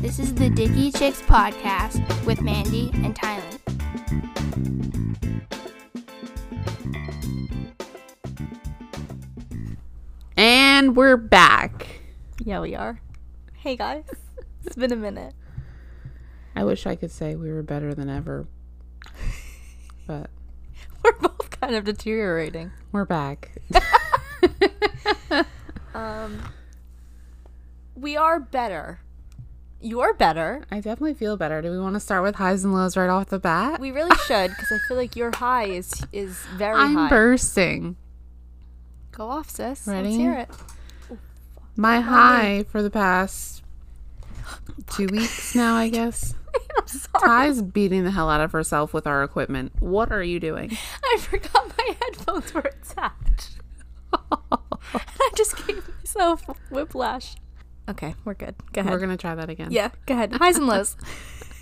This is the Dicky Chicks podcast with Mandy and Tylen. And we're back. Yeah, we are. Hey guys, it's been a minute. I wish I could say we were better than ever, but We're both kind of deteriorating. we're back. Um, we are better. You're better. I definitely feel better. Do we want to start with highs and lows right off the bat? We really should because I feel like your high is is very I'm high. bursting. Go off, sis. Ready? Let's hear it. My high for the past two weeks now, I guess. I'm sorry. Ty's beating the hell out of herself with our equipment. What are you doing? I forgot my headphones were attached. and I just gave myself whiplash. Okay, we're good. Go ahead. We're gonna try that again. yeah, go ahead. Highs and lows.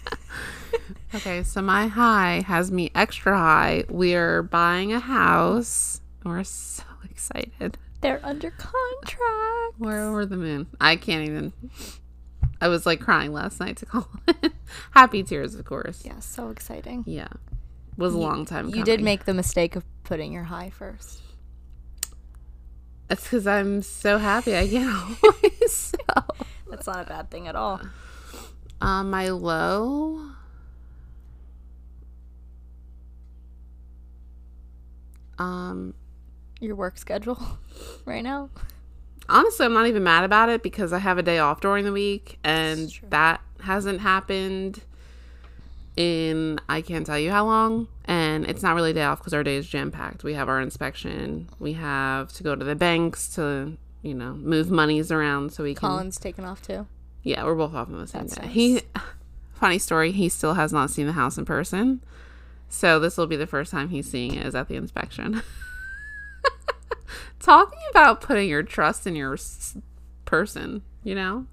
Okay, so my high has me extra high. We're buying a house. We're so excited. They're under contract. We're over the moon. I can't even. I was like crying last night to call it. Happy tears, of course. Yeah, so exciting. Yeah. Was a long time You did make the mistake of putting your high first. It's because I'm so happy I get always so. That's not a bad thing at all. Um, my low. Um, Your work schedule right now. honestly, I'm not even mad about it because I have a day off during the week, and that hasn't happened in I can't tell you how long. And it's not really a day off because our day is jam packed. We have our inspection. We have to go to the banks to you know move monies around so we can. Colin's taken off too. Yeah, we're both off on the same That's day. nice. He, funny story, he still has not seen the house in person. So this will be the first time he's seeing it is at the inspection. Talking about putting your trust in your s- person, you know?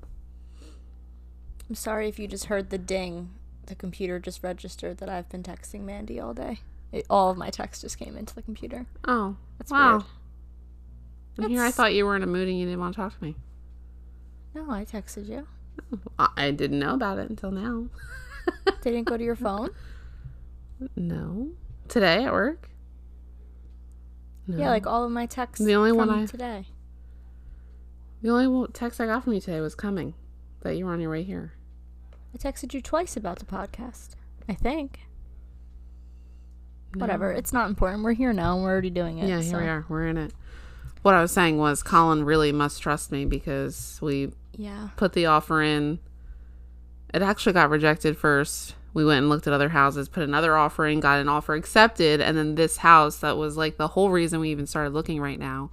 I'm sorry if you just heard the ding. The computer just registered that I've been texting Mandy all day. It, all of my texts just came into the computer. Oh, That's wow. weird. And here I thought you were in a mood and you didn't want to talk to me. No, I texted you. I I didn't know about it until now. They didn't go to your phone. No. Today at work? No. Yeah, like all of my texts. The only from one I- today. the only text I got from you today was coming that you were on your way here. I texted you twice about the podcast. I think. Whatever. It's not important. We're here now and we're already doing it. Yeah, here so- we are. We're in it. What I was saying was Colin really must trust me because we Yeah. put the offer in. It actually got rejected first. We went and looked at other houses, put another offer in, got an offer accepted, and then this house that was like the whole reason we even started looking right now.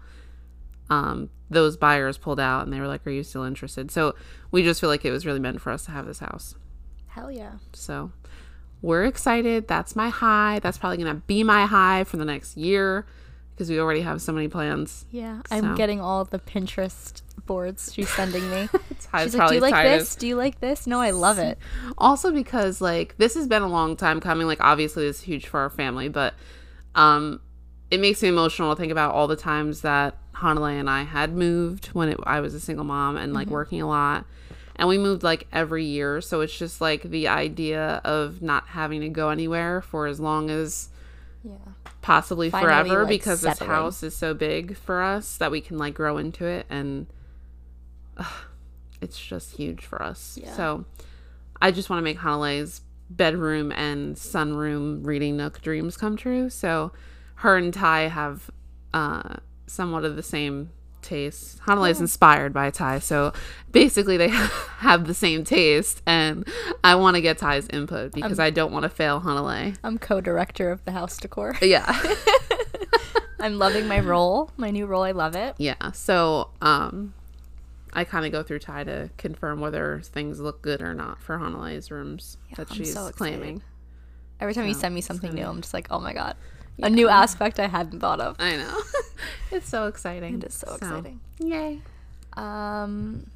Um, those buyers pulled out and they were like, "Are you still interested?" So we just feel like it was really meant for us to have this house. Hell yeah. So we're excited. That's my high. That's probably gonna be my high for the next year because we already have so many plans. Yeah. So. I'm getting all the Pinterest boards she's sending me. She's like, Do you like tired of- this? Do you like this? No, I love it. also because like this has been a long time coming like obviously it's huge for our family but um it makes me emotional to think about all the times that Hanalei and I had moved when it, I was a single mom and like mm-hmm. working a lot and we moved like every year so it's just like the idea of not having to go anywhere for as long as Yeah. possibly Finally, forever like, because this house is so big for us that we can like grow into it and ugh, it's just huge for us. Yeah. So I just want to make Hanalei's bedroom and sunroom reading nook dreams come true. So her and Ty have uh, somewhat of the same taste. Hanalei is inspired by Ty, so basically they have the same taste, and I want to get Ty's input because I don't want to fail Hanalei. I'm co-director of the house decor. Yeah. I'm loving my role, my new role. I love it. Yeah. So, um, I kind of go through Ty to confirm whether things look good or not for Hanalei's rooms that I'm she's so claiming. Every time you send me something new, I'm just like, oh my god, a new aspect I hadn't thought of. I know. it's so exciting. It is so exciting. Yay. Um.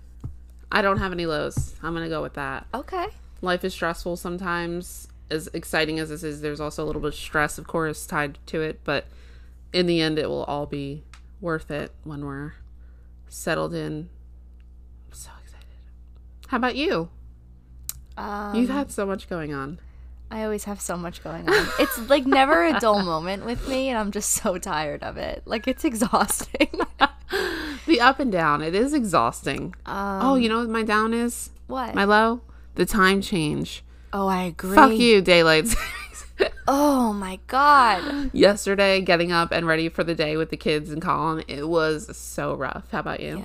I don't have any lows. I'm going to go with that. Okay. Life is stressful sometimes. As exciting as this is, there's also a little bit of stress, of course, tied to it. But in the end, it will all be worth it when we're settled in. I'm so excited. How about you? Um, You've had so much going on. I always have so much going on. It's like never a dull moment with me, and I'm just so tired of it. Like it's exhausting. The up and down, it is exhausting. um, oh, you know what my down is? what? My low? The time change. oh, I agree. Fuck you, daylight savings. Oh my god. Yesterday, getting up and ready for the day with the kids and Colin, it was so rough. How about you?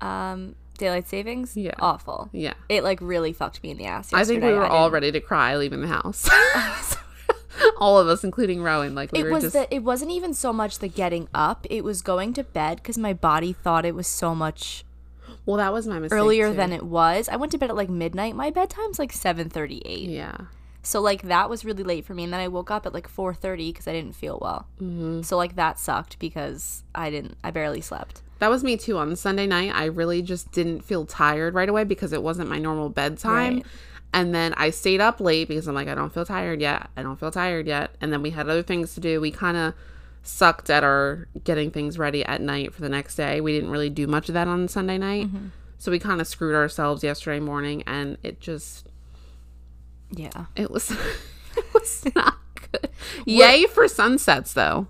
Yeah. Um, daylight savings. Yeah. Awful. Yeah. It like really fucked me in the ass. I think we were all ready to cry leaving the house. all of us, including Rowan. Like we It was just. the. It wasn't even so much the getting up. It was going to bed because my body thought it was so much well, that was my mistake. earlier too. than it was. I went to bed at like midnight. My bedtime's like seven thirty eight. Yeah. So like that was really late for me, and then I woke up at like four thirty because I didn't feel well. Mm-hmm. So like that sucked because I didn't. I barely slept. That was me too. On Sunday night, I really just didn't feel tired right away because it wasn't my normal bedtime. Right. And then I stayed up late because I'm like, I don't feel tired yet. I don't feel tired yet. And then we had other things to do. We kind of sucked at our getting things ready at night for the next day. We didn't really do much of that on Sunday night. Mm-hmm. So we kind of screwed ourselves yesterday morning and it just, Yeah. it was, it was not good. Yay for sunsets though.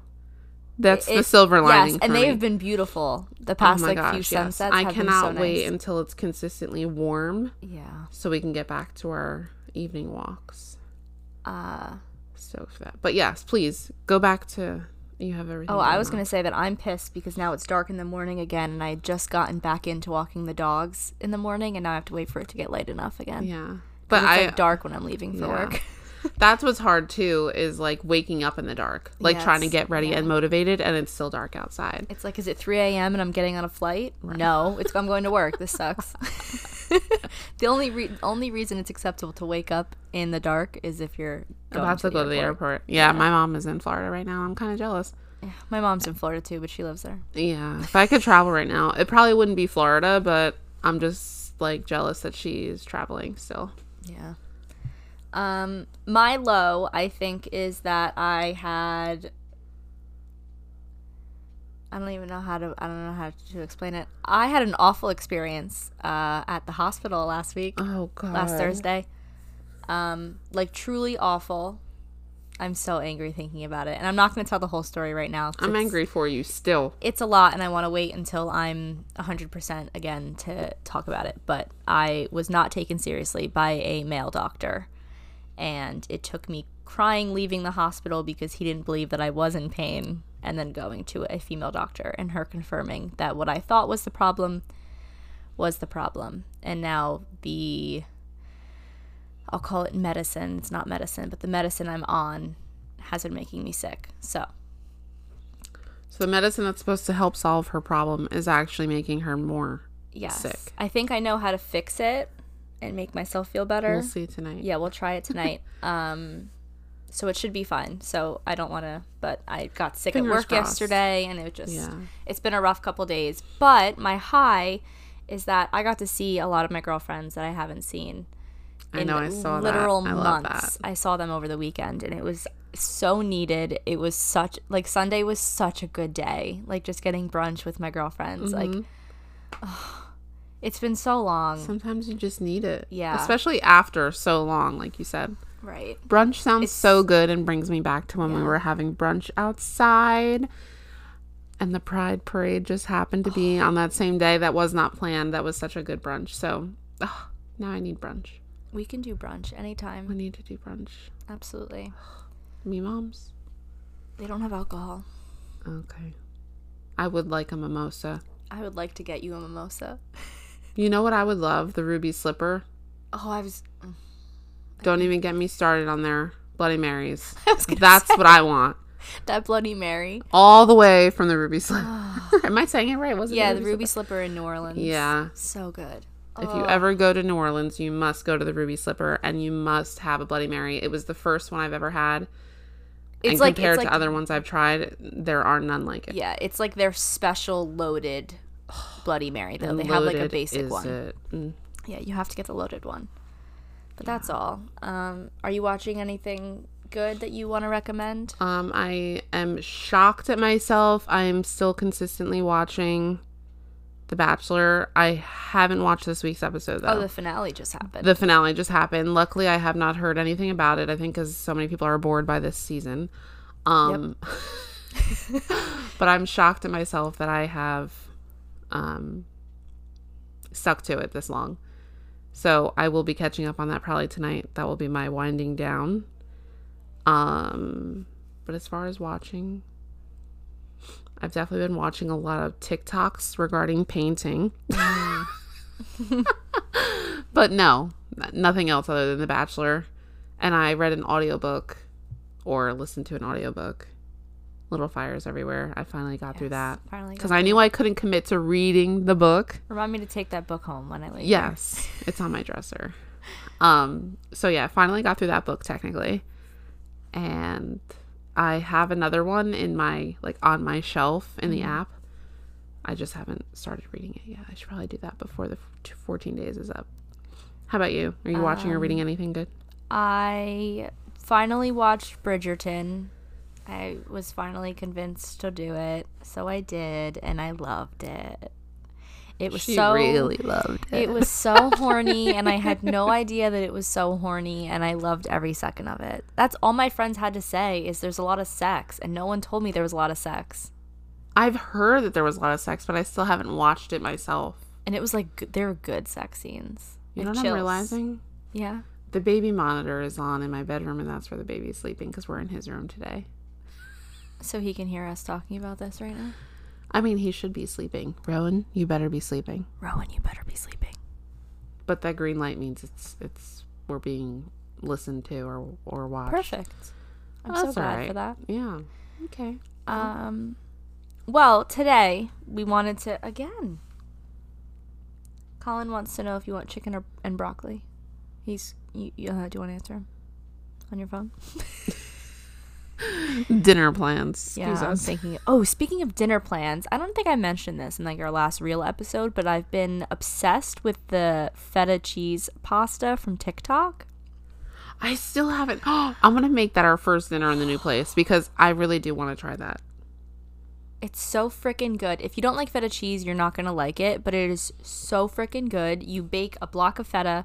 That's the silver lining. Yes, and they have been beautiful. The Oh past my like few gosh, yes. sunsets. I have been cannot so wait nice. until it's consistently warm Yeah. so we can get back to our evening walks. Uh, So for that. But yes, please go back to you have everything. oh, I was on. gonna say that I'm pissed because now it's dark in the morning again, and I had just gotten back into walking the dogs in the morning, and now I have to wait for it to get light enough again. Yeah. But it's I like dark when I'm leaving for Yeah. work. that's what's hard too is like waking up in the dark. Like trying to get ready yeah. and motivated and it's still dark outside. It's like, is it 3 a.m. and I'm getting on a flight? No, it's I'm going to work. This sucks. the only re- only reason it's acceptable to wake up in the dark is if you're going About to go to the airport. Yeah, my mom is in Florida right now. I'm kind of jealous. Yeah, my mom's in Florida too, but she lives there. Yeah, if I could travel right now, it probably wouldn't be Florida, but I'm just like jealous that she's traveling still. Yeah. Um, my low, I think, is that I had. I don't even know how to. I don't know how to explain it. I had an awful experience uh, at the hospital last week, Oh god. last Thursday. Um, like truly awful. I'm so angry thinking about it, and I'm not going to tell the whole story right now. I'm angry for you still. it's a lot and I want to wait until I'm 100% again to talk about it. But I was not taken seriously by a male doctor. And it took me crying leaving the hospital because he didn't believe that I was in pain and then going to a female doctor and her confirming that what I thought was the problem was the problem. And now the I'll call it medicine. It's not medicine, but the medicine I'm on has been making me sick. So, So the medicine that's supposed to help solve her problem is actually making her more Yes. sick. I think I know how to fix it and make myself feel better. We'll see tonight. Yeah, we'll try it tonight. um so it should be fine. So I don't want to but I got sick Fingers at work crossed. yesterday and it just Yeah. it's been a rough couple days. But my high is that I got to see a lot of my girlfriends that I haven't seen I know, I saw that. literal I love months. that. I saw them over the weekend and it was so needed. It was such like Sunday was such a good day. Like just getting brunch with my girlfriends. Like Mm-hmm. It's been so long. Sometimes you just need it. Yeah. Especially after so long, like you said. right. Brunch sounds so good and brings me back to when we were having brunch outside. And the Pride Parade just happened to be on that same day. That was not planned. That was such a good brunch. So ugh, now I need brunch. We can do brunch anytime. We need to do brunch. Absolutely. Me moms. They don't have alcohol. Okay. I would like a mimosa. I would like to get you a mimosa. You know what I would love? The ruby slipper. Oh, I was. Mm. Don't even get me started on their Bloody Marys. I was gonna That's say, what I want. that Bloody Mary. All the way from the ruby slipper. Am I saying it right? Was it Yeah, the ruby slipper in New Orleans. Yeah. So good. If you ever go to New Orleans, you must go to the Ruby Slipper and you must have a Bloody Mary. It was the first one I've ever had. It's and like compared it's like to other ones I've tried, there are none like it. yeah, it's like their special loaded Bloody Mary though. And They have like a basic one. Mm. Yeah, you have to get the loaded one. But that's all. Um, are you watching anything good that you want to recommend? Um, I am shocked at myself. I am still consistently watching The Bachelor. I haven't watched this week's episode though. Oh, the finale just happened. the finale just happened. Luckily, I have not heard anything about it. I think because so many people are bored by this season. Um, but I'm shocked at myself that I have um, stuck to it this long. So I will be catching up on that probably tonight. That will be my winding down. Um, but as far as watching, I've definitely been watching a lot of TikToks regarding painting. but no, nothing else other than The Bachelor. And I read an audiobook or listened to an audiobook. Little Fires Everywhere. I finally got through that. finally Because I knew I couldn't commit to reading the book. Remind me to take that book home when I leave. Yes, it's on my dresser. Um, so yeah, finally got through that book technically. And I have another one in my like on my shelf in the app. I just haven't started reading it yet. I should probably do that before the 14 days is up. How about you? Are you watching or reading anything good? I finally watched Bridgerton. I was finally convinced to do it, so I did, and I loved it. It was She so really loved it. It was so horny, and I had no idea that it was so horny, and I loved every second of it. That's all my friends had to say is there's a lot of sex, and no one told me there was a lot of sex. I've heard that there was a lot of sex, but I still haven't watched it myself. And it was like there were good sex scenes. You know what I'm realizing? Yeah. The baby monitor is on in my bedroom, and that's where the baby's sleeping because we're in his room today. So he can hear us talking about this right now. I mean, he should be sleeping. Rowan, you better be sleeping. Rowan, you better be sleeping. But that green light means it's it's we're being listened to or or watched. Perfect. I'm Oh, so glad alright. for that. Yeah. Okay. Um, well, today we wanted to again. Colin wants to know if you want chicken or, and broccoli. He's you. you uh, do you want to answer him on your phone? Dinner plans. Yeah, Excuse I'm us. thinking. Oh, speaking of dinner plans, I don't think I mentioned this in like our last real episode, but I've been obsessed with the feta cheese pasta from TikTok. I still haven't. I'm gonna make that our first dinner in the new place because I really do want to try that. It's so freaking good. If you don't like feta cheese, you're not going to like it, but it is so freaking good. You bake a block of feta,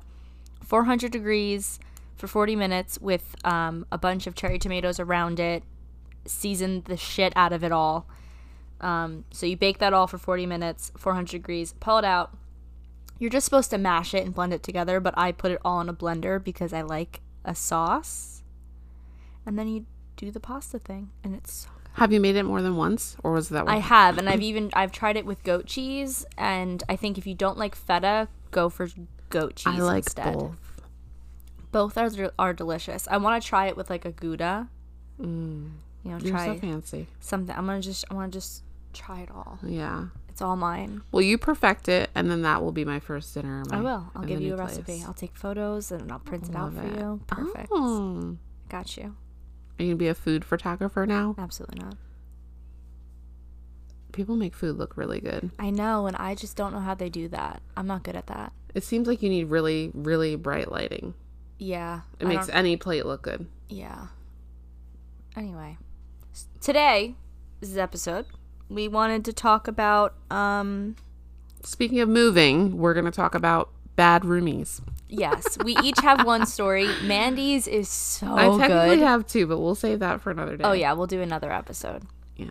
400 degrees for 40 minutes with um, a bunch of cherry tomatoes around it, season the shit out of it all. Um, so you bake that all for 40 minutes, 400 degrees, pull it out. You're just supposed to mash it and blend it together, but I put it all in a blender because I like a sauce. And then you do the pasta thing, and it's so Have you made it more than once, or was that one? I have, and I've even I've tried it with goat cheese, and I think if you don't like feta, go for goat cheese I like instead. both. Both are are delicious. I want to try it with like a gouda. Mm, You know, you're try so fancy. something. I'm gonna just I want to just try it all. Yeah. It's all mine. Well, you perfect it, and then that will be my first dinner. I will. I'll give you a new recipe. place. I'll take photos and I'll print it out for it. you. Perfect. Oh. Got you. Are you gonna be a food photographer now? Absolutely not. People make food look really good. I know, and I just don't know how they do that. I'm not good at that. It seems like you need really, really bright lighting. Yeah. It I makes any plate look good. Yeah. Anyway, today, this is episode, we wanted to talk about um Speaking of moving, we're gonna talk about bad roomies. yes, we each have one story. Mandy's is so I technically good. have two, but we'll save that for another day. oh yeah, we'll do another episode. Yeah.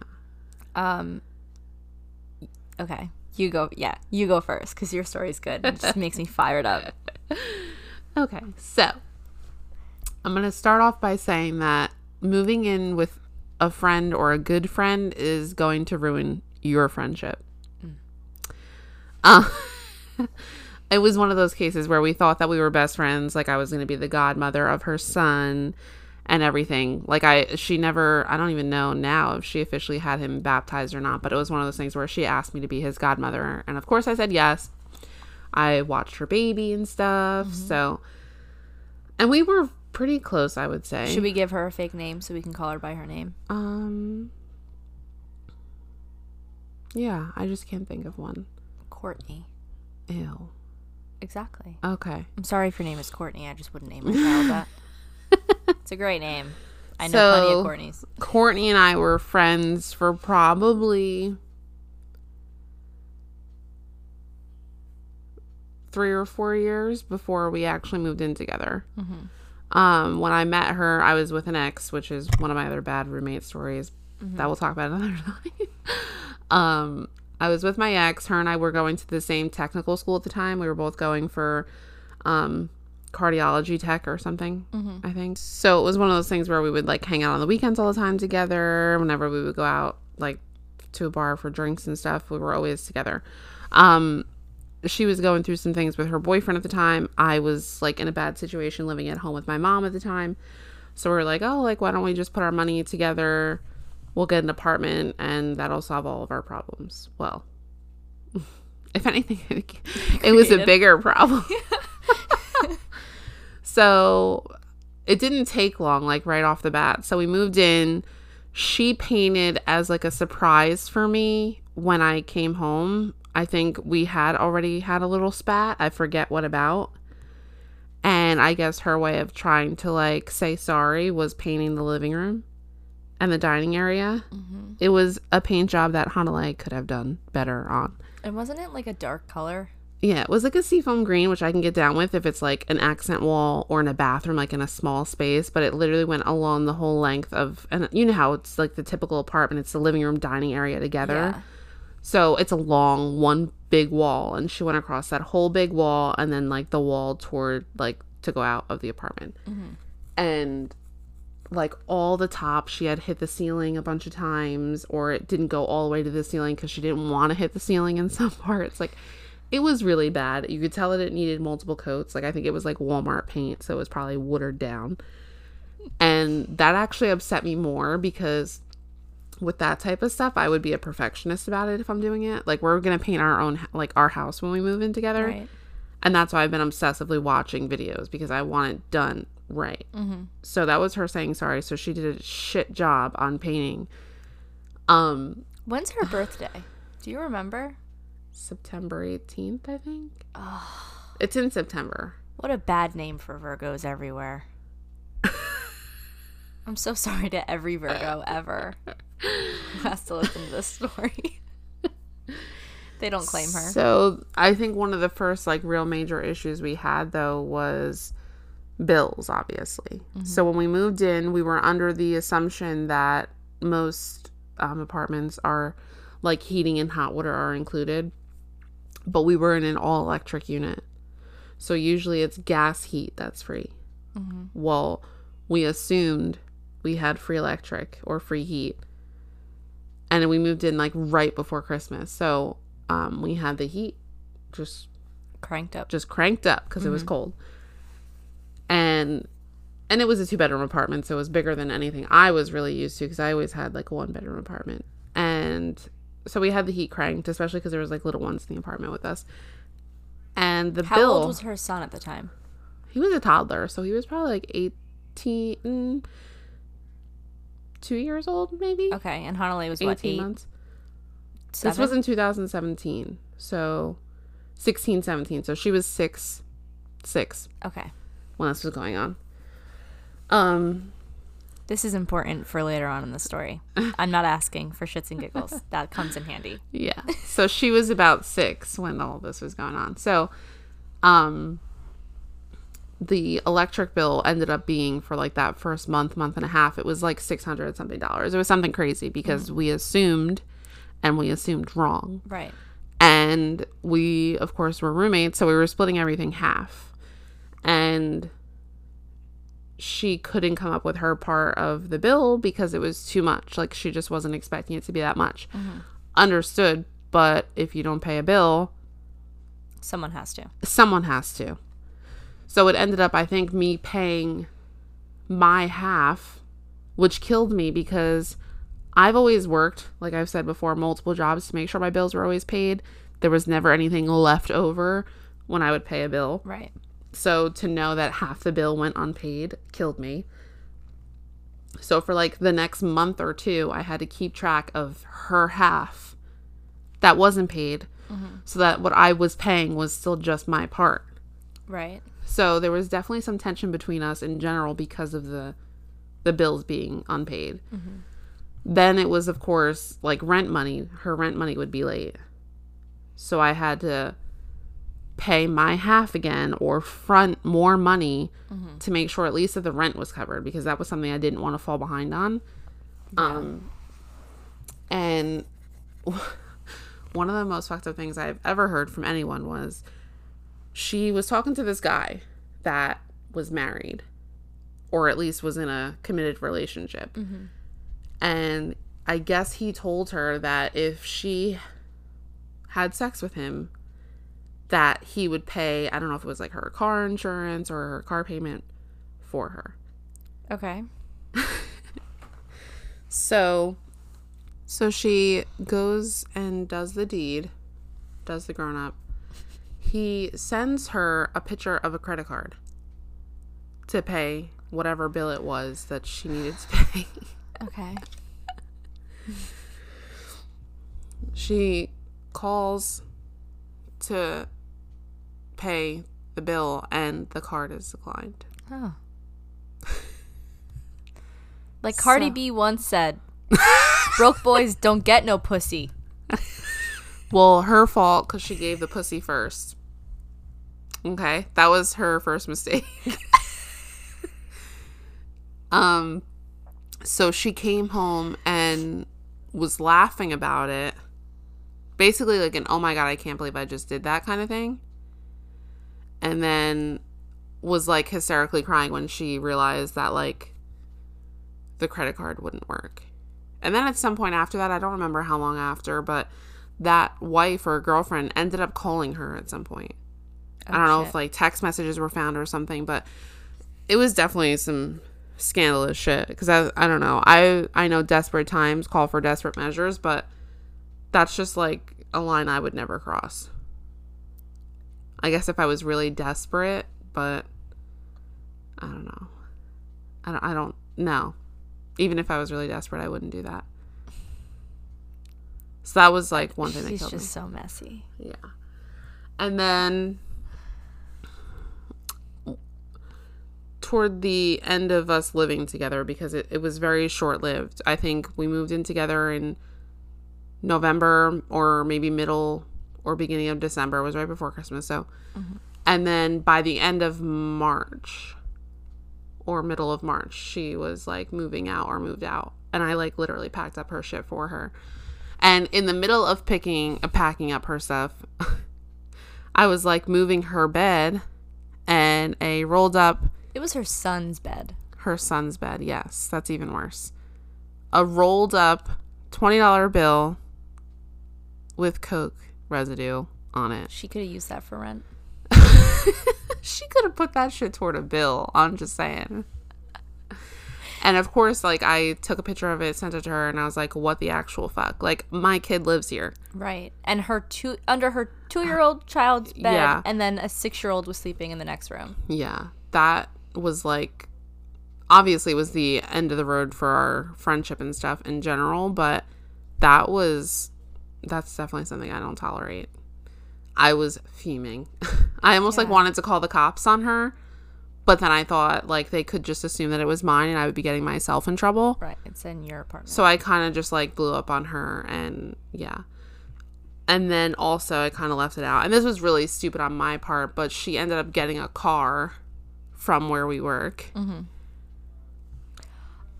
Um Okay. You go. Yeah, you go first cuz your story's good. It just makes me fired up. Okay, so I'm going to start off by saying that moving in with a friend or a good friend is going to ruin your friendship. Uh, it was one of those cases where we thought that we were best friends, like I was going to be the godmother of her son and everything. Like I she never I don't even know now if she officially had him baptized or not, but it was one of those things where she asked me to be his godmother and of course I said yes. I watched her baby and stuff. So, and we were pretty close, I would say. Should we give her a fake name so we can call her by her name? Um. Yeah, I just can't think of one. Courtney. Ew. Exactly. Okay. I'm sorry if your name is Courtney. I just wouldn't name my child that. it's a great name. I know plenty of Courtneys. Courtney and I were friends for probably three or four years before we actually moved in together. Um, when I met her, I was with an ex, which is one of my other bad roommate stories that we'll talk about another time. um, I was with my ex. Her and I were going to the same technical school at the time. We were both going for um, cardiology tech or something, I think. So it was one of those things where we would like hang out on the weekends all the time together. Whenever we would go out, like to a bar for drinks and stuff, we were always together. Um, she was going through some things with her boyfriend at the time. I was like in a bad situation living at home with my mom at the time. So we are like, oh, like, why don't we just put our money together? We'll get an apartment and that'll solve all of our problems. Well, if anything, it was a bigger problem. so it didn't take long, like right off the bat. So we moved in. She painted as like a surprise for me when I came home. I think we had already had a little spat. I forget what about. And I guess her way of trying to like say sorry was painting the living room and the dining area. Mm-hmm. It was a paint job that Hanalei could have done better on. And wasn't it like a dark color? Yeah, it was like a seafoam green, which I can get down with if it's like an accent wall or in a bathroom, like in a small space. But it literally went along the whole length of, and you know how it's like the typical apartment, it's the living room, dining area together. Yeah. So it's a long, one big wall. And she went across that whole big wall and then like the wall toward like to go out of the apartment. Mm-hmm. And like all the top, she had hit the ceiling a bunch of times or it didn't go all the way to the ceiling because she didn't want to hit the ceiling in some parts. Like it was really bad. You could tell that it needed multiple coats. Like I think it was like Walmart paint, so it was probably watered down. And that actually upset me more because with that type of stuff, I would be a perfectionist about it if I'm doing it. Like we're gonna paint our own like our house when we move in together, Right. and that's why I've been obsessively watching videos because I want it done right. So that was her saying sorry. So she did a shit job on painting. Um, When's her birthday? Do you remember? September 18th, I think. Oh. It's in September. What a bad name for Virgos everywhere. I'm so sorry to every Virgo ever who has to listen to this story. they don't claim her. So I think one of the first like real major issues we had though was bills, obviously. So when we moved in, we were under the assumption that most um, apartments are like heating and hot water are included, but we were in an all electric unit. So usually it's gas heat that's free. Well, we assumed we had free electric or free heat. And we moved in like right before Christmas. So um, we had the heat just Cranked up. just cranked up because it was cold. And and it was a two bedroom apartment, so it was bigger than anything I was really used to because I always had like a one bedroom apartment. And so we had the heat cranked, especially because there was like little ones in the apartment with us. And the How bill old was her son at the time? he was a toddler, so he was probably like 18 mm, 2 years old maybe. Okay, and Hanalei was 18 what, eight? months. Seven? This was in 2017. So 16, 17. So she was 6 6 Okay. when this was going on. Um, This is important for later on in the story. I'm not asking for shits and giggles. That comes in handy. yeah. So she was about six when all this was going on. So, um, the electric bill ended up being for like that first month, month and a half. It was like six hundred something dollars. It was something crazy because mm. we assumed, and we assumed wrong. Right. and we of course were roommates so we were splitting everything half and she couldn't come up with her part of the bill because it was too much like she just wasn't expecting it to be that much mm-hmm. understood but if you don't pay a bill Someone has to. someone has to so it ended up i think me paying my half which killed me because i've always worked like i've said before multiple jobs to make sure my bills were always paid. There was never anything left over when i would pay a bill. Right. so to know that half the bill went unpaid killed me. So for like the next month or two i had to keep track of her half that wasn't paid. Mm-hmm. So that what i was paying was still just my part. Right. So there was definitely some tension between us in general because of the the bills being unpaid. Then it was of course like rent money. Her rent money would be late. So I had to pay my half again or front more money to make sure at least that the rent was covered because that was something I didn't want to fall behind on. Um, and one of the most fucked up things I've ever heard from anyone was she was talking to this guy that was married or at least was in a committed relationship. Mm-hmm. And I guess he told her that if she had sex with him, that he would pay, I don't know if it was like her car insurance or her car payment for her. Okay. So so she goes and does the deed, does the grown up. He sends her a picture of a credit card to pay whatever bill it was that she needed to pay. Okay. she calls to pay the bill and the card is declined. Oh. Like Cardi So- B once said, broke boys don't get no pussy. Well, her fault because she gave the pussy first. Okay, that was her first mistake. um, so she came home and was laughing about it, basically like an "Oh my god, I can't believe I just did that" kind of thing. And then was like hysterically crying when she realized that like the credit card wouldn't work. And then at some point after that, I don't remember how long after, but that wife or girlfriend ended up calling her at some point. I don't know oh, shit. if like text messages were found or something, but it was definitely some scandalous shit because I, I don't know. I I know desperate times call for desperate measures, but that's just like a line I would never cross. I guess if I was really desperate, but I don't know. I don't I don't know. Even if I was really desperate, I wouldn't do that. So that was like one thing that She's killed me. just so messy. Yeah. And then toward the end of us living together, because it, it was very short lived, I think we moved in together in November or maybe middle or beginning of December. It was right before Christmas. So, and then by the end of March or middle of March, she was like moving out or moved out. And I like literally packed up her shit for her. And in the middle of picking, uh, packing up her stuff, I was like moving her bed and a rolled up It was her son's bed. her son's bed. Yes, that's even worse. A rolled up $20 bill with Coke residue on it. She could have used that for rent. she could have put that shit toward a bill. I'm just saying. And of course, like I took a picture of it, sent it to her, and I was like, "What the actual fuck?" Like my kid lives here. Right. And her two under her two year old child's bed Yeah. and then a six year old was sleeping in the next room. Yeah, that was like obviously it was the end of the road for our friendship and stuff in general, but that was that's definitely something I don't tolerate. I was fuming. I almost like wanted to call the cops on her, but then I thought like they could just assume that it was mine and I would be getting myself in trouble. Right. It's in your apartment. So I kind of just like blew up on her and yeah. And then also I kind of left it out. And this was really stupid on my part, but she ended up getting a car from where we work. Mm-hmm.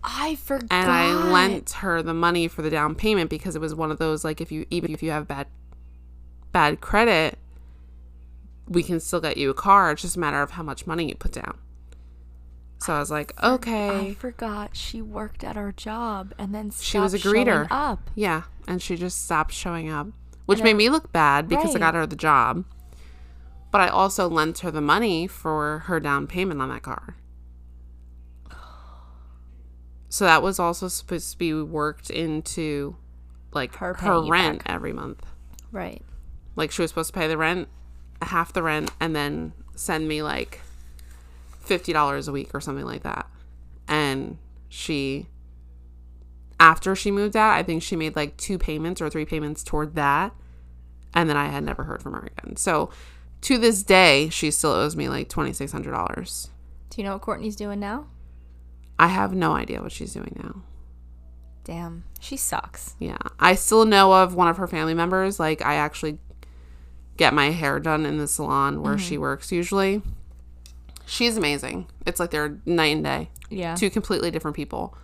I forgot. And I lent her the money for the down payment because it was one of those like if you even if you have bad bad credit, we can still get you a car. It's just a matter of how much money you put down. So I was like, I okay. I forgot she worked at our job and then She was a greeter. up. Yeah, and she just stopped showing up, which And made me look bad because I got her the job. But I also lent her the money for her down payment on that car. So that was also supposed to be worked into like Her her, rent every month. Right. Like she was supposed to pay the rent, half the rent, and then send me like fifty dollars a week or something like that. And she, after she moved out, I think she made like two payments or three payments toward that, and then I had never heard from her again. So to this day, she still owes me like twenty six hundred dollars. Do you know what Courtney's doing now? I have no idea what she's doing now. Damn. She sucks. Yeah. I still know of one of her family members. Like, I actually get my hair done in the salon where Mm-hmm. she works usually. She's amazing. It's like they're night and day. Yeah. Two completely different people.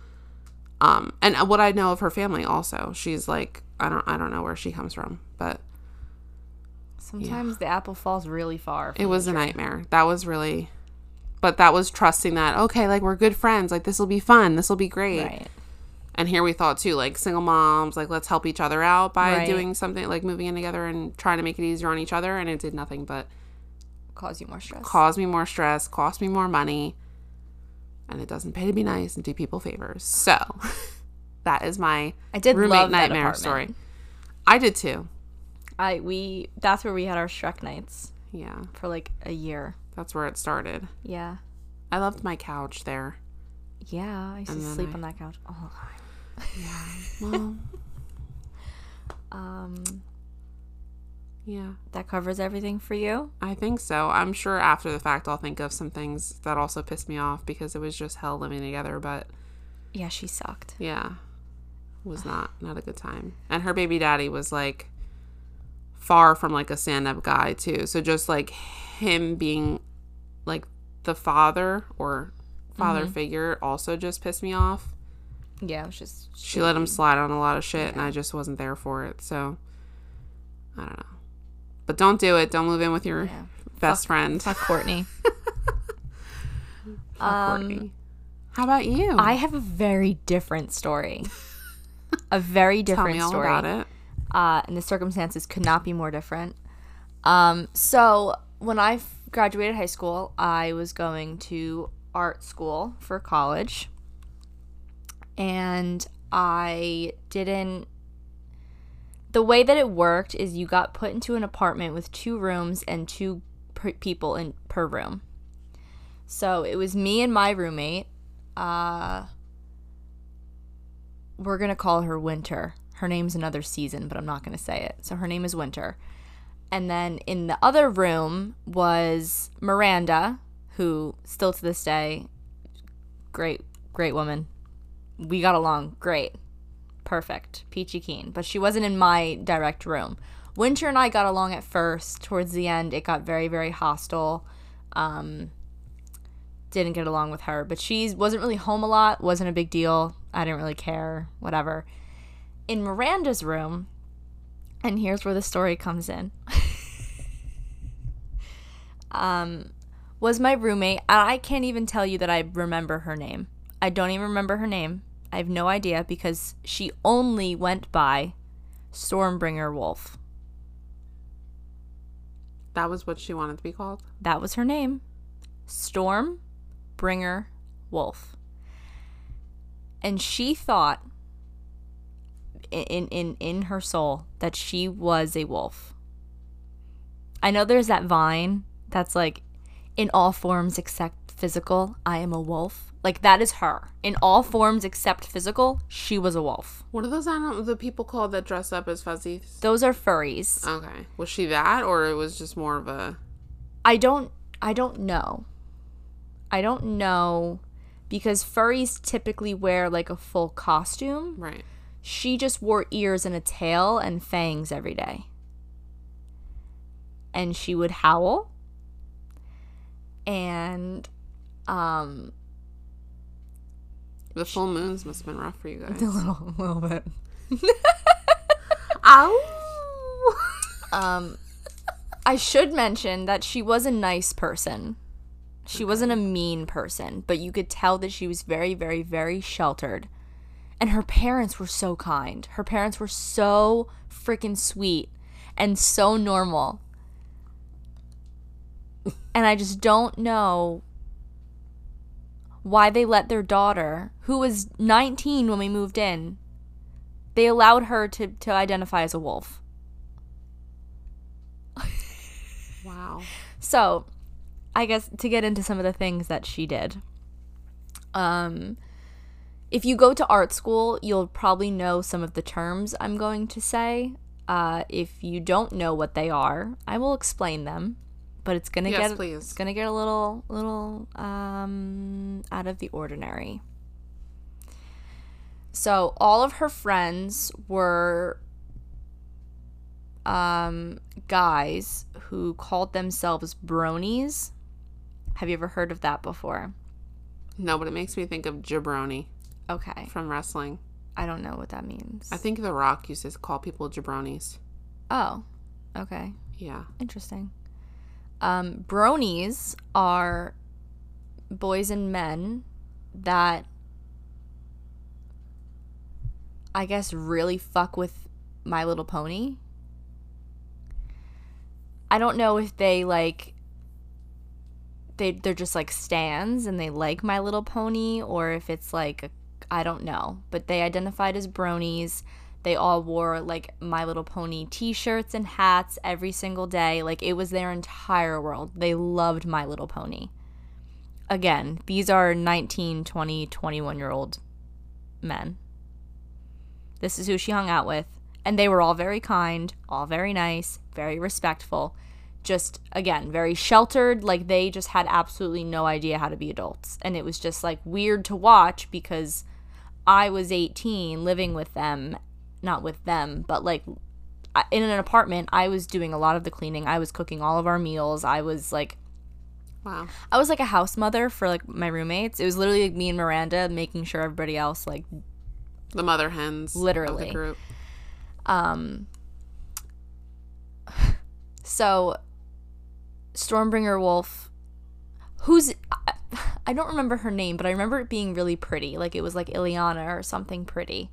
Um, and what I know of her family also, she's like I don't I don't know where she comes from, but Sometimes the apple falls really far. it was a nightmare. That was really, but that was trusting that okay, like we're good friends, like this will be fun, this will be great. right. And here we thought too, like single moms, like let's help each other out by Right. doing something like moving in together and trying to make it easier on each other, and it did nothing but Cause you more stress. cause me more stress, cost me more money, and it doesn't pay to be nice and do people favors. So that is my I did roommate nightmare story. I did too. I we that's where we had our Shrek nights Yeah, for like a year. that's where it started. Yeah. I loved my couch there. Yeah, I used to And then sleep I- on that couch all the time. Yeah. Well. um, yeah, that covers everything for you. I think so. I'm sure after the fact I'll think of some things that also pissed me off because it was just hell living together. But Yeah, she sucked. yeah, was not not a good time. And her baby daddy was like far from like a stand up guy too. So just like him being like the father or father mm-hmm. figure also just pissed me off. Yeah, it was just She let him slide on a lot of shit and I just wasn't there for it. So I don't know. But don't do it. Don't move in with your best friend. fuck Courtney. Fuck Courtney. Um, How about you? I have a very different story. a very Tell different me all story. about it. Uh, and the circumstances could not be more different. Um, so when I f- graduated high school, I was going to art school for college, and I didn't. The way that it worked is you got put into an apartment with two rooms and two per- people in per room. So it was me and my roommate. Uh, we're gonna call her Winter. Her name's another season, but I'm not gonna say it. So her name is Winter. And then in the other room was Miranda, who still to this day, great, great woman. We got along great. Perfect. Peachy keen. But she wasn't in my direct room. Winter and I got along at first. Towards the end, it got very, very hostile. Um, didn't get along with her, but she wasn't really home a lot, wasn't a big deal. I didn't really care, whatever. In Miranda's room, and here's where the story comes in. um, was my roommate, and I can't even tell you that I remember her name. I don't even remember her name. I have no idea because she only went by Stormbringer Wolf. That was what she wanted to be called. That was her name. Stormbringer Wolf. And she thought in in in her soul that she was a wolf. I know there's that vine that's like in all forms except physical, I am a wolf. Like that is her. In all forms except physical, she was a wolf. What are those animals, the people called that dress up as fuzzies? Those are furries. Okay. Was she that or it was just more of a I don't I don't know. I don't know because furries typically wear like a full costume. right. She just wore ears and a tail and fangs every day. And she would howl. And um The full moons must have been rough for you guys. a little a little bit. Ow! Um I should mention that she was a nice person. She wasn't a mean person, but you could tell that she was very, very, very sheltered. And her parents were so kind. Her parents were so freaking sweet and so normal. And I just don't know why they let their daughter, who was 19 when we moved in, they allowed her to, to identify as a wolf. wow. So, I guess to get into some of the things that she did. Um if you go to art school, you'll probably know some of the terms I'm going to say. Uh, if you don't know what they are, I will explain them, but it's gonna Yes, get please. it's gonna get a little little um, out of the ordinary. So all of her friends were um, guys who called themselves bronies. Have you ever heard of that before? No, but it makes me think of jabroni Okay. from wrestling. I don't know what that means. I think The Rock uses to call people jabronis. oh, okay. Yeah. Interesting. Um, bronies are boys and men that I guess really fuck with My Little Pony. I don't know if they like they they're just like stands and they like My Little Pony or if it's like a, I don't know, but they identified as bronies. They all wore like My Little Pony t-shirts and hats every single day. Like it was their entire world. They loved My Little Pony. Again, these are 19, 20, 21 year old men. This is who she hung out with. And they were all very kind, all very nice, very respectful. Just, again, very sheltered. Like they just had absolutely no idea how to be adults. And it was just like weird to watch because I was 18 living with them. Not with them, but like in an apartment. I was doing a lot of the cleaning. I was cooking all of our meals. I was like Wow. I was like a house mother for like my roommates. It was literally like me and Miranda making sure everybody else like The mother hens. Of Literally. the group. um so Stormbringer Wolf who's I, don't remember her name, but I remember it being really pretty. Like it was like Ileana or something pretty.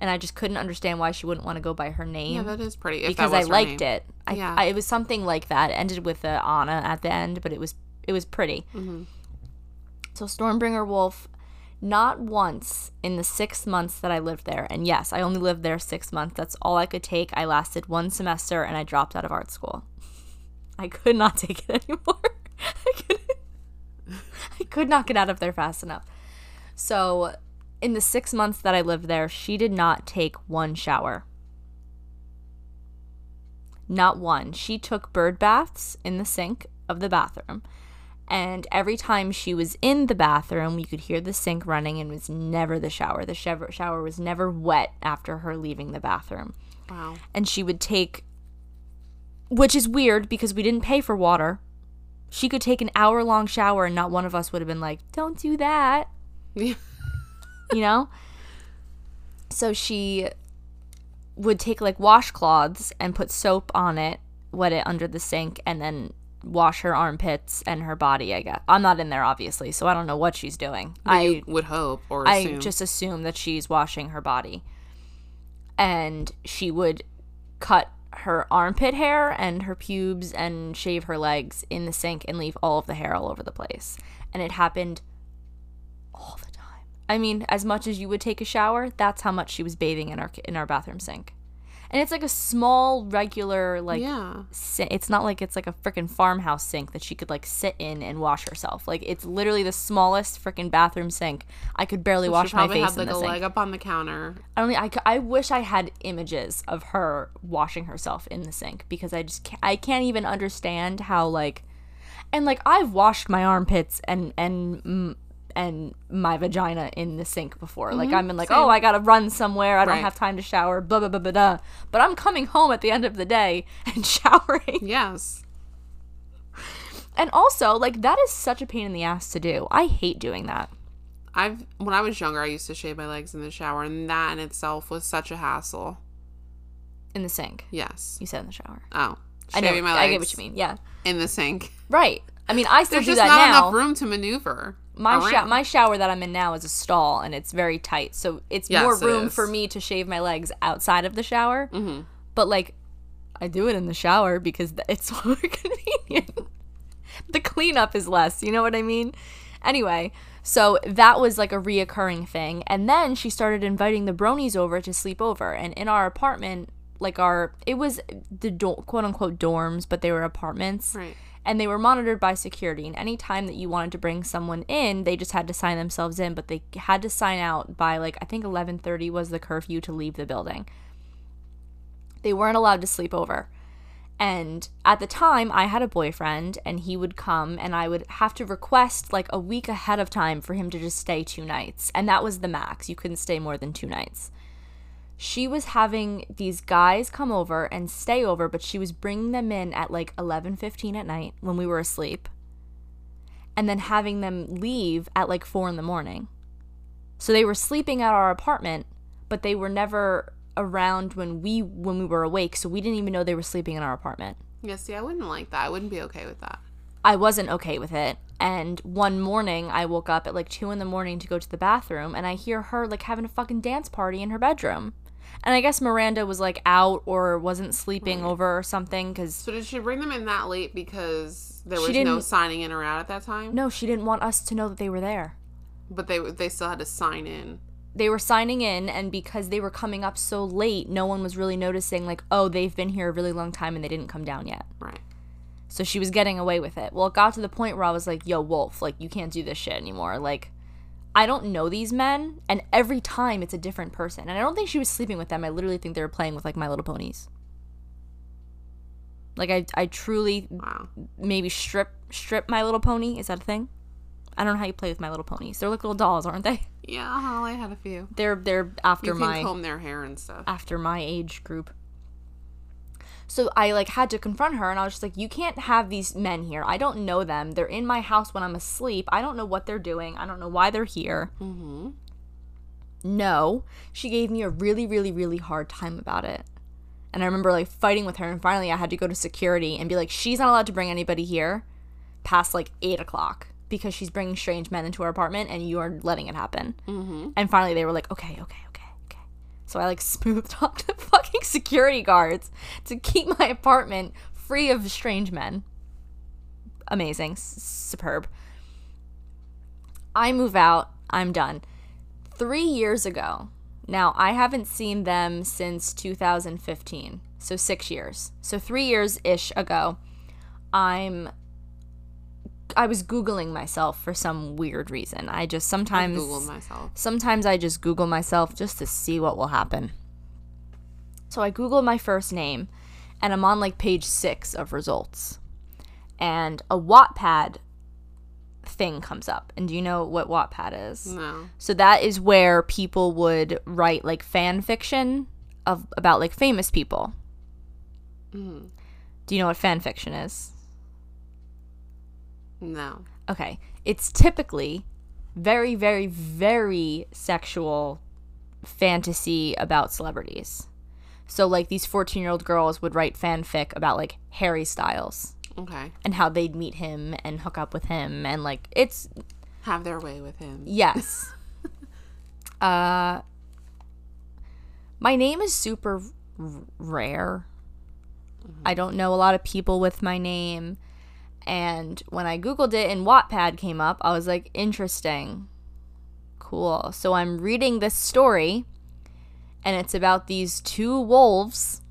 And I just couldn't understand why she wouldn't want to go by her name. Yeah, that is pretty. If because I liked name. it. I, Yeah. I, it was something like that. It ended with a Anna at the end, but it was it was pretty. Mm-hmm. So Stormbringer Wolf, not once in the six months that I lived there, and yes, I only lived there six months. That's all I could take. I lasted one semester and I dropped out of art school. I could not take it anymore. I couldn't. Could not get out of there fast enough. So, in the six months that I lived there, she did not take one shower. Not one. She took bird baths in the sink of the bathroom. And every time she was in the bathroom, you could hear the sink running and it was never the shower. The shower was never wet after her leaving the bathroom. Wow. And she would take, which is weird because we didn't pay for water. She could take an hour long shower and not one of us would have been like, don't do that you know? So she would take like washcloths and put soap on it, wet it under the sink, and then wash her armpits and her body, I guess. I'm not in there obviously, so I don't know what she's doing. But I would hope or I just assume that she's washing her body. And she would cut her armpit hair and her pubes and shave her legs in the sink and leave all of the hair all over the place. And it happened all the time. I mean, as much as you would take a shower, that's how much she was bathing in our in our bathroom sink. And it's like a small regular like yeah. si- it's not like it's like a freaking farmhouse sink that she could like sit in and wash herself. Like it's literally the smallest freaking bathroom sink. I could barely she wash my face had in like the a sink. leg up on the counter. I only I, I wish I had images of her washing herself in the sink because I just can't, I can't even understand how like and like I've washed my armpits and and and my vagina in the sink before. Like mm-hmm. I'm in like, oh, I gotta run somewhere. I don't Right. have time to shower. Blah blah blah blah. blah. But I'm coming home at the end of the day and showering. Yes. And also, like that is such a pain in the ass to do. I hate doing that. I've when I was younger, I used to shave my legs in the shower, and that in itself was such a hassle. In the sink. Yes. You said in the shower. Oh, I know. my legs I get what you mean. Yeah. in the sink. Right. I mean, I still There's do just that not now. enough room to maneuver. My sho- my shower that I'm in now is a stall and it's very tight, so it's Yes, more room is. for me to shave my legs outside of the shower. Mm-hmm. But like, I do it in the shower because it's more convenient. the cleanup is less. You know what I mean? Anyway, so that was like a reoccurring thing, and then she started inviting the bronies over to sleep over, and in our apartment. Like our, it was the do- quote unquote dorms, but they were apartments Right. And they were monitored by security. And any time that you wanted to bring someone in they just had to sign themselves in but they had to sign out by like i think 11:30 was the curfew to leave the building. They weren't allowed to sleep over. And at the time i had a boyfriend and he would come and i would have to request like a week ahead of time for him to just stay two nights. And that was the max. You couldn't stay more than two nights She was having these guys come over and stay over, but she was bringing them in at like 11:15 at night when we were asleep. And then having them leave at like 4 in the morning. So they were sleeping at our apartment, but they were never around when we when we were awake, so we didn't even know they were sleeping in our apartment. Yeah, see, I wouldn't like that. I wouldn't be okay with that. I wasn't okay with it. And one morning, I woke up at like two in the morning to go to the bathroom, and I hear her like having a fucking dance party in her bedroom. And I guess Miranda was like out or wasn't sleeping over or something because So did she bring them in that late because there was no signing in or out at that time? no, she didn't want us to know that they were there. But they they still had to sign in. They were signing in, and because they were coming up so late, no one was really noticing, like, oh, they've been here a really long time and they didn't come down yet. Right. So she was getting away with it. Well, it got to the point where I was like, yo, Wolf, like, you can't do this shit anymore. Like, I don't know these men, and every time it's a different person. And I don't think she was sleeping with them. I literally think they were playing with, like, My Little Ponies. Like, I, I truly Wow. maybe strip strip My Little Pony. Is that a thing? I don't know how you play with My Little Ponies. They're like little dolls, aren't they? Yeah, uh-huh, Holly had a few. They're they're after You can my comb their hair and stuff. after my age group. So I like had to confront her and I was just like, you can't have these men here. I don't know them. They're in my house when I'm asleep. I don't know what they're doing. I don't know why they're here. Mm-hmm. No. She gave me a really, really, really hard time about it. And I remember like fighting with her and finally I had to go to security and be like, she's not allowed to bring anybody here past like eight o'clock because she's bringing strange men into her apartment and you are letting it happen. Mm-hmm. And finally, they were like, okay, okay, okay, okay. So I like smoothed talked to fucking security guards to keep my apartment free of strange men. Amazing, superb. I move out. I'm done. Three years ago. Now I haven't seen them since 2015, so six years. So three years ish ago, I'm I was googling myself for some weird reason. I just I sometimes myself. sometimes I just Google myself just to see what will happen. So I Googled my first name, and I'm on like page six of results, and a Wattpad thing comes up. And do you know what Wattpad is? No. So that is where people would write like fan fiction of about like famous people. Mm. Do you know what fan fiction is? No. Okay. It's typically very, very, very sexual fantasy about celebrities. So, like, these 14 year old girls would write fanfic about, like, Harry Styles Okay. and how they'd meet him and hook up with him. And, like, it's, Have their way with him. yes. uh, my name is super r- rare. I don't know a lot of people with my name. And when I Googled it and Wattpad came up, I was like, interesting. Cool. So I'm reading this story, and it's about these two wolves.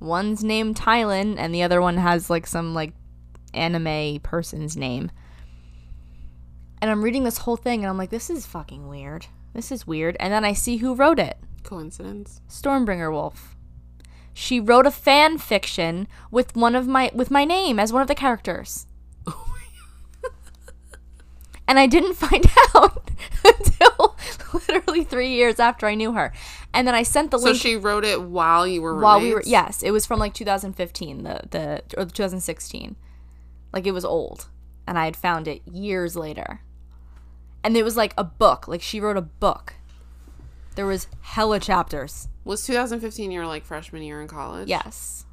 One's named Tylan, and the other one has like some like anime person's name. And I'm reading this whole thing, and I'm like, this is fucking weird. This is weird. And then I see who wrote it. Coincidence. Stormbringer Wolf. She wrote a fan fiction with one of my with my name as one of the characters. and I didn't find out until literally 3 years after I knew her. And then I sent the So link So she wrote it while you were while we were yes, it was from like 2015, the the or 2016. Like it was old and I had found it years later. And it was like a book, like she wrote a book. There was hella chapters. Was 2015 your like freshman year in college? Yes.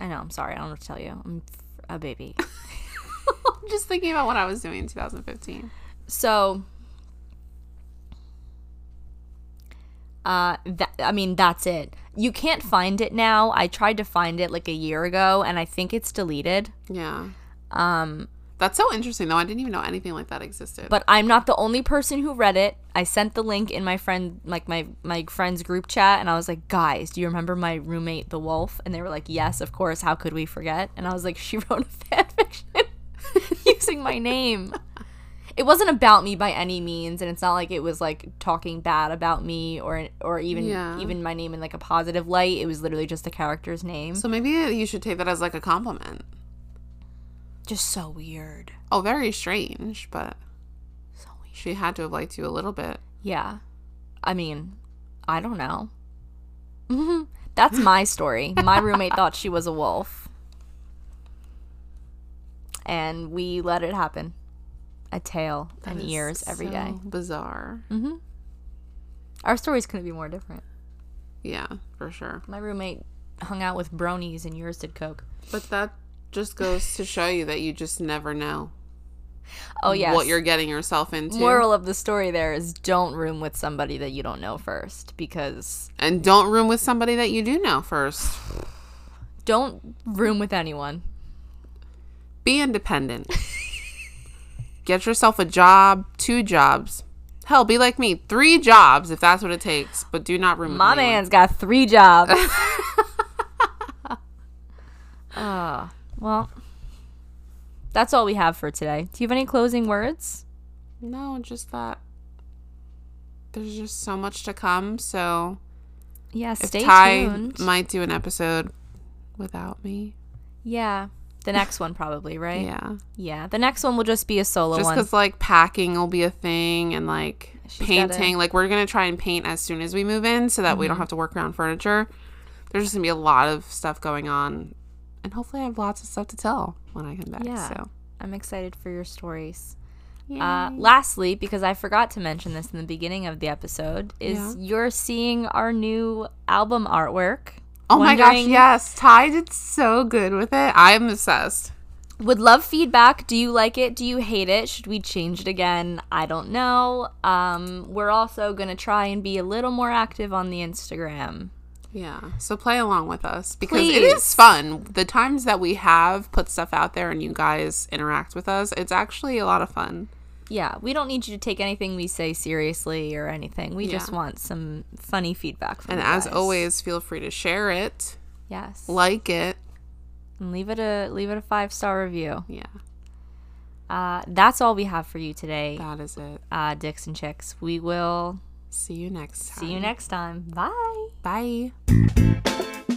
I know. I'm sorry. I don't know what to tell you. I'm a baby. I'm just thinking about what I was doing in 2015. so, uh, that I mean, that's it. You can't find it now. I tried to find it like a year ago, and I think it's deleted. Yeah. Um, That's so interesting though. I didn't even know anything like that existed. but I'm not the only person who read it. I sent the link in my friend, like my my friend's group chat, and I was like, "Guys, do you remember my roommate, the wolf?" And they were like, "Yes, of course. How could we forget?" And I was like, "She wrote a fan fiction using my name." It wasn't about me by any means, and it's not like it was like talking bad about me or or even Yeah. even my name in like a positive light. It was literally just a character's name. so maybe you should take that as like a compliment. Just so weird. Oh, very strange, but So weird. she had to have liked you a little bit. Yeah. I mean, I don't know. That's my story. My roommate thought she was a wolf. And we let it happen. A tail and That is ears every day. so Bizarre. Mm-hmm. Our stories couldn't be more different. Yeah, for sure. My roommate hung out with bronies and yours did coke. But that just goes to show you that you just never know Oh yes. what you're getting yourself into. Moral of the story there is don't room with somebody that you don't know first because and don't room with somebody that you do know first. don't room with anyone. Be independent. Get yourself a job, two jobs. Hell, be like me, three jobs if that's what it takes. But do not room with My man's got three jobs. Ah, well, that's all we have for today. Do you have any closing words? No, just that. There's just so much to come. So Yeah, if stay Ty tuned. might do an episode without me, yeah, the next one probably, right? yeah, Yeah, the next one will just be a solo just one. because like packing will be a thing and like She's painting. Like we're gonna try and paint as soon as we move in, so that we Mm-hmm. don't have to work around furniture. There's just gonna be a lot of stuff going on, and hopefully I have lots of stuff to tell when I come back. Yeah. So I'm excited for your stories. Uh, lastly, because I forgot to mention this in the beginning of the episode, is Yeah. you're seeing our new album artwork. oh my gosh, yes, Ty did so good with it. I'm obsessed. Would love feedback. Do you like it? Do you hate it? Should we change it again? I don't know. Um, we're also gonna try and be a little more active on the Instagram. Yeah. So play along with us because it Please. is fun. The times that we have put stuff out there and you guys interact with us, it's actually a lot of fun. Yeah, we don't need you to take anything we say seriously or anything. We just want some funny feedback from And as guys. always, feel free to share it, yes, like it. and leave it a leave it a five star review. Yeah, Uh, that's all we have for you today, that is it. uh, dicks and chicks. We will See you next time. see you next time. Bye. Bye.